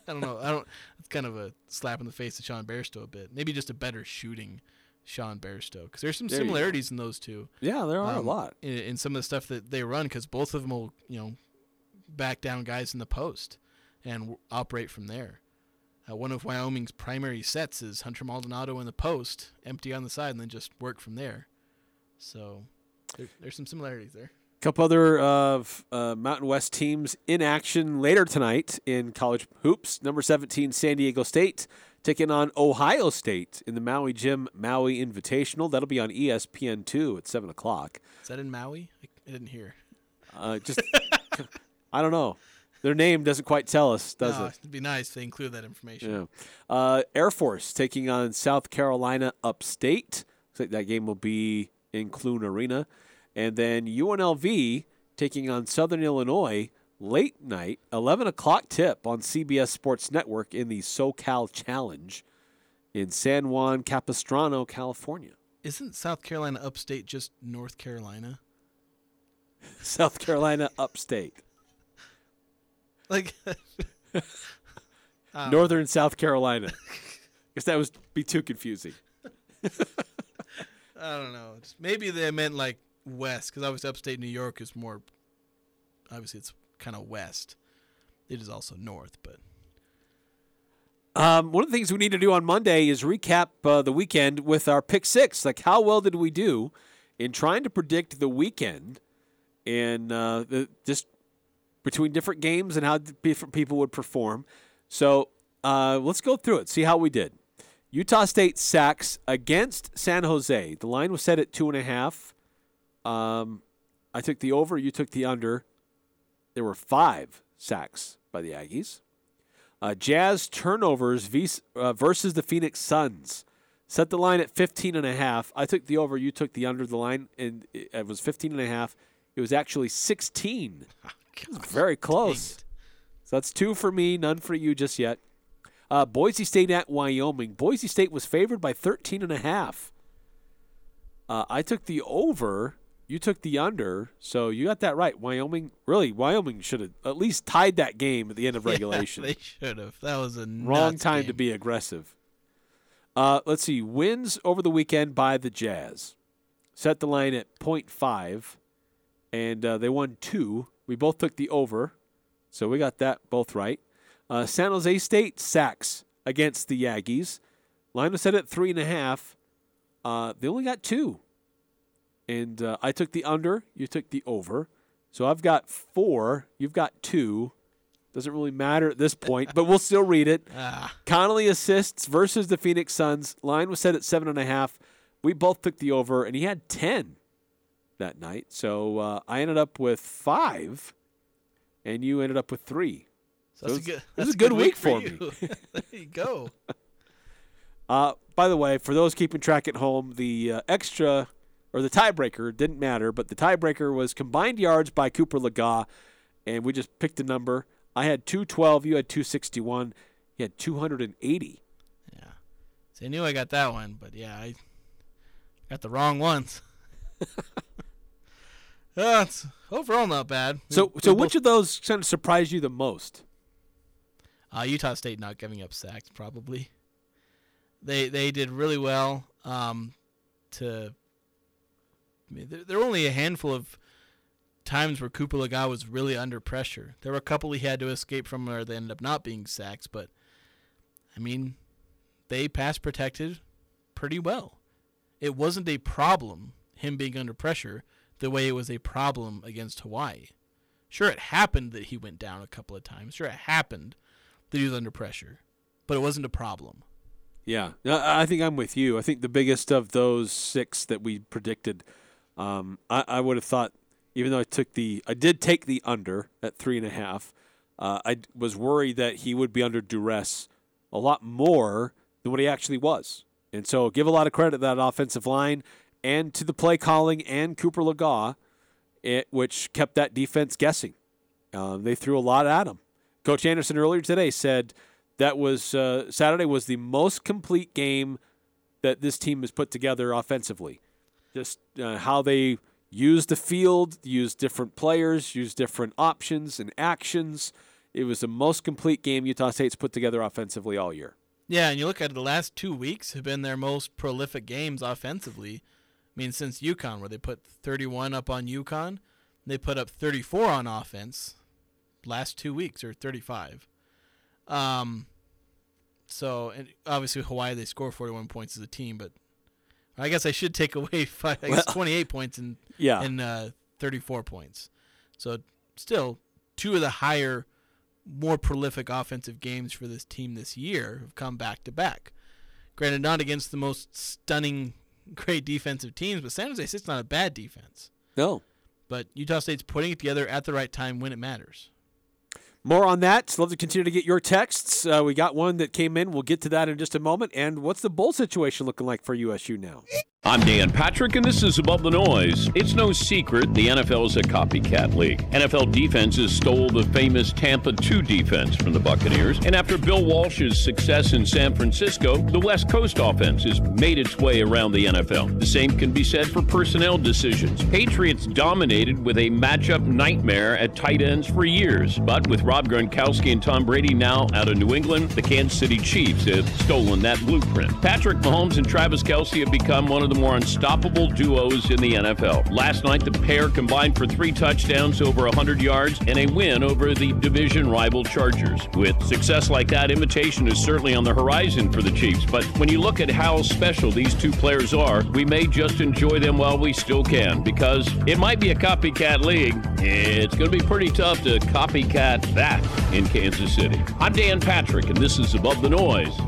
I don't know. I don't. It's kind of a slap in the face to Sean Bairstow a bit. Maybe just a better shooting Sean Bairstow because there's some There similarities in those two. Yeah, there are a lot. in, in some of the stuff that they run because both of them will you know back down guys in the post and w- operate from there. Uh, one of Wyoming's primary sets is Hunter Maldonado in the post, empty on the side, and then just work from there. So there, there's some similarities there. A couple other of uh, Mountain West teams in action later tonight in college hoops. Number 17, San Diego State taking on Ohio State in the Maui Jim Maui Invitational. That'll be on E ESPN2 at 7 o'clock. Is that in Maui? I, I didn't hear. Uh, just, I don't know. Their name doesn't quite tell us, does No, it? It'd be nice to include that information. Yeah. Uh, Air Force taking on South Carolina upstate. Looks like that game will be in Clune Arena. And then UNLV taking on Southern Illinois late night, 11 o'clock tip on CBS Sports Network in the SoCal Challenge in San Juan Capistrano, California. Isn't South Carolina upstate just North Carolina? South Carolina upstate. Like Um, Northern South Carolina. Guess that would be too confusing. I don't know. Just- Maybe they meant like west, because obviously upstate New York is more. Obviously, it's kind of west. It is also north, but Um, one of the things we need to do on Monday is recap uh, the weekend with our pick six. Like, how well did we do in trying to predict the weekend and uh, the, just between different games and how different people would perform? So uh, let's go through it, see how we did. Utah State sacks against San Jose. The line was set at two and a half. Um, I took the over, you took the under. There were five sacks by the Aggies. Uh, Jazz turnovers uh, versus the Phoenix Suns. Set the line at 15 and a half. I took the over, you took the under the line, and it it was 15 and a half. It was actually 16. Was very close. So that's two for me, none for you just yet. Uh, Boise State at Wyoming. Boise State was favored by 13 and a half. Uh, I took the over. You took the under, so you got that right. Wyoming, really, Wyoming should have at least tied that game at the end of regulation. they should have. That was a Wrong time game. to be aggressive. Uh, let's see. Wins over the weekend by the Jazz. Set the line at 0.5, and uh, they won two. We both took the over, so we got that both right. Uh, San Jose State sacks against the Aggies. Line was set at three and a half. Uh, they only got two. And uh, I took the under, you took the over. So I've got four, you've got two. Doesn't really matter at this point, but we'll still read it. Ah. Conley assists versus the Phoenix Suns. Line was set at seven and a half. We both took the over, and he had ten that night. So uh, I ended up with five, and you ended up with three. So that's it was- a good. That's a good week for you. me. there you go. Uh, by the way, for those keeping track at home, the uh, extra or the tiebreaker didn't matter, but the tiebreaker was combined yards by Cooper Lega, and we just picked a number. I had 212, you had 261, he had 280. Yeah. So I knew I got that one, but yeah, I got the wrong ones. uh, it's overall not bad. We- So, we so both- which of those kind of surprised you the most? Uh, Utah State not giving up sacks, probably. They they did really well. Um, to I mean, there, there were only a handful of times where Cooper Lega was really under pressure. There were a couple he had to escape from where they ended up not being sacks, but I mean, they pass protected pretty well. It wasn't a problem him being under pressure the way it was a problem against Hawaii. Sure, it happened that he went down a couple of times. Sure, it happened that he was under pressure, but it wasn't a problem. Yeah, I think I'm with you. I think the biggest of those six that we predicted, um, I, I would have thought, even though I took the, I did take the under at three and a half. Uh, I was worried that he would be under duress a lot more than what he actually was, and so give a lot of credit to that offensive line and to the play calling and Cooper Lega, it, which kept that defense guessing. Um, they threw a lot at him. Coach Anderson earlier today said that was uh, Saturday was the most complete game that this team has put together offensively. Just uh, how they use the field, use different players, use different options and actions. It was the most complete game Utah State's put together offensively all year. Yeah, and you look at it, the last two weeks have been their most prolific games offensively. I mean, since UConn, where they put 31 up on UConn, they put up 34 on offense last two weeks, or 35. Um, so, and obviously Hawaii, they score 41 points as a team, but I guess I should take away five, I guess 28 points and Yeah. and uh, 34 points. So still two of the higher, more prolific offensive games for this team this year have come back to back. Granted, not against the most stunning, great defensive teams, but San Jose State's not a bad defense. No. But Utah State's putting it together at the right time when it matters. More on that. So love to continue to get your texts. Uh, we got one that came in. We'll get to that in just a moment. And what's the bowl situation looking like for USU now? I'm Dan Patrick, and this is Above the Noise. It's no secret the NFL is a copycat league. NFL defenses stole the famous Tampa 2 defense from the Buccaneers, and after Bill Walsh's success in San Francisco, the West Coast offense has made its way around the NFL. The same can be said for personnel decisions. Patriots dominated with a matchup nightmare at tight ends for years, but with Rob Gronkowski and Tom Brady now out of New England, the Kansas City Chiefs have stolen that blueprint. Patrick Mahomes and Travis Kelce have become one of the more unstoppable duos in the NFL. Last night, the pair combined for three touchdowns, over 100 yards, and a win over the division rival Chargers. With success like that, imitation is certainly on the horizon for the Chiefs. But when you look at how special these two players are, we may just enjoy them while we still can, because it might be a copycat league. It's going to be pretty tough to copycat that in Kansas City. I'm Dan Patrick, and this is Above the Noise.